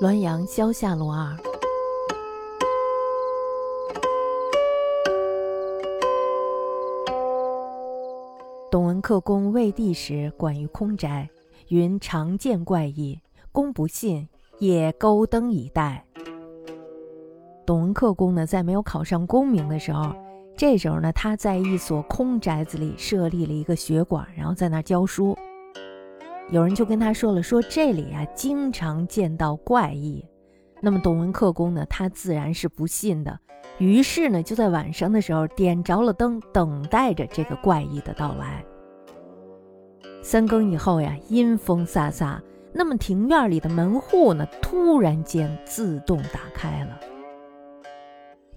滦阳萧下罗二。董文克公魏帝时，管于空宅，云常见怪异，公不信，夜勾灯以待。董文克公呢，在没有考上功名的时候，这时候呢，他在一所空宅子里设立了一个学馆，然后在那儿教书。有人就跟他说了，说这里啊经常见到怪异。那么董文克公呢，他自然是不信的。于是呢，就在晚上的时候点着了灯，等待着这个怪异的到来。三更以后呀，阴风飒飒，那么庭院里的门户呢，突然间自动打开了。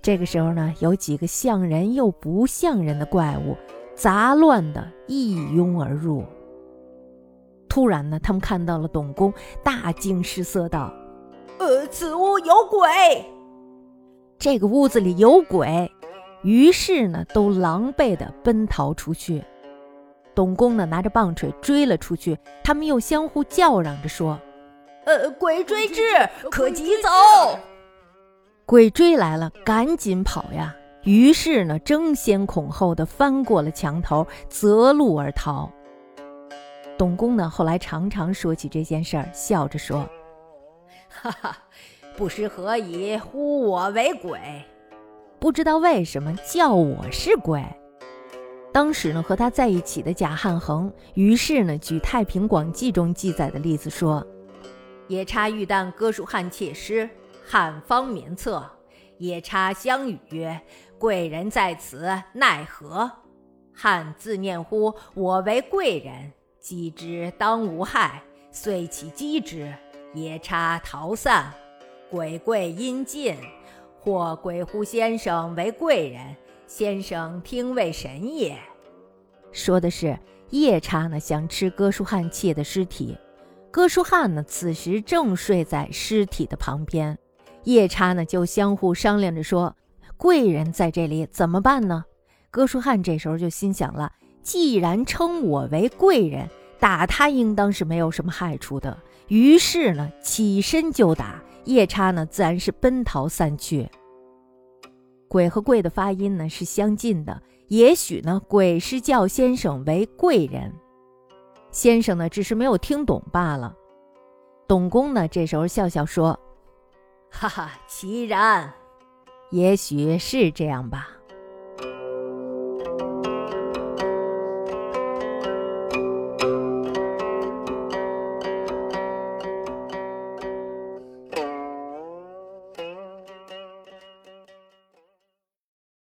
这个时候呢，有几个像人又不像人的怪物，杂乱的一拥而入。突然呢，他们看到了董公，大惊失色，道：“呃，此屋有鬼！这个屋子里有鬼！”于是呢，都狼狈地奔逃出去。董公呢，拿着棒槌追了出去。他们又相互叫嚷着说：“呃，鬼追至，可急走！”鬼追来了，赶紧跑呀！于是呢，争先恐后的翻过了墙头，择路而逃。董公呢，后来常常说起这件事儿，笑着说：“哈哈，不知何以呼我为鬼？不知道为什么叫我是鬼。”当时呢，和他在一起的贾汉衡，于是呢，举《太平广记》中记载的例子说：“夜叉欲啖哥舒汉妾尸，汉方眠侧。夜叉相语曰：‘贵人在此，奈何？’汉自念乎我为贵人。”击之当无害，遂起击之，夜叉逃散，鬼贵阴尽，或鬼呼先生为贵人，先生听为神也。说的是夜叉呢想吃哥舒汉妾的尸体，哥舒汉呢此时正睡在尸体的旁边，夜叉呢就相互商量着说，贵人在这里怎么办呢？哥舒翰这时候就心想了。既然称我为贵人，打他应当是没有什么害处的。于是呢，起身就打。夜叉呢，自然是奔逃散去。鬼和贵的发音呢是相近的，也许呢，鬼是叫先生为贵人，先生呢只是没有听懂罢了。董公呢这时候笑笑说：“哈哈，其然，也许是这样吧。”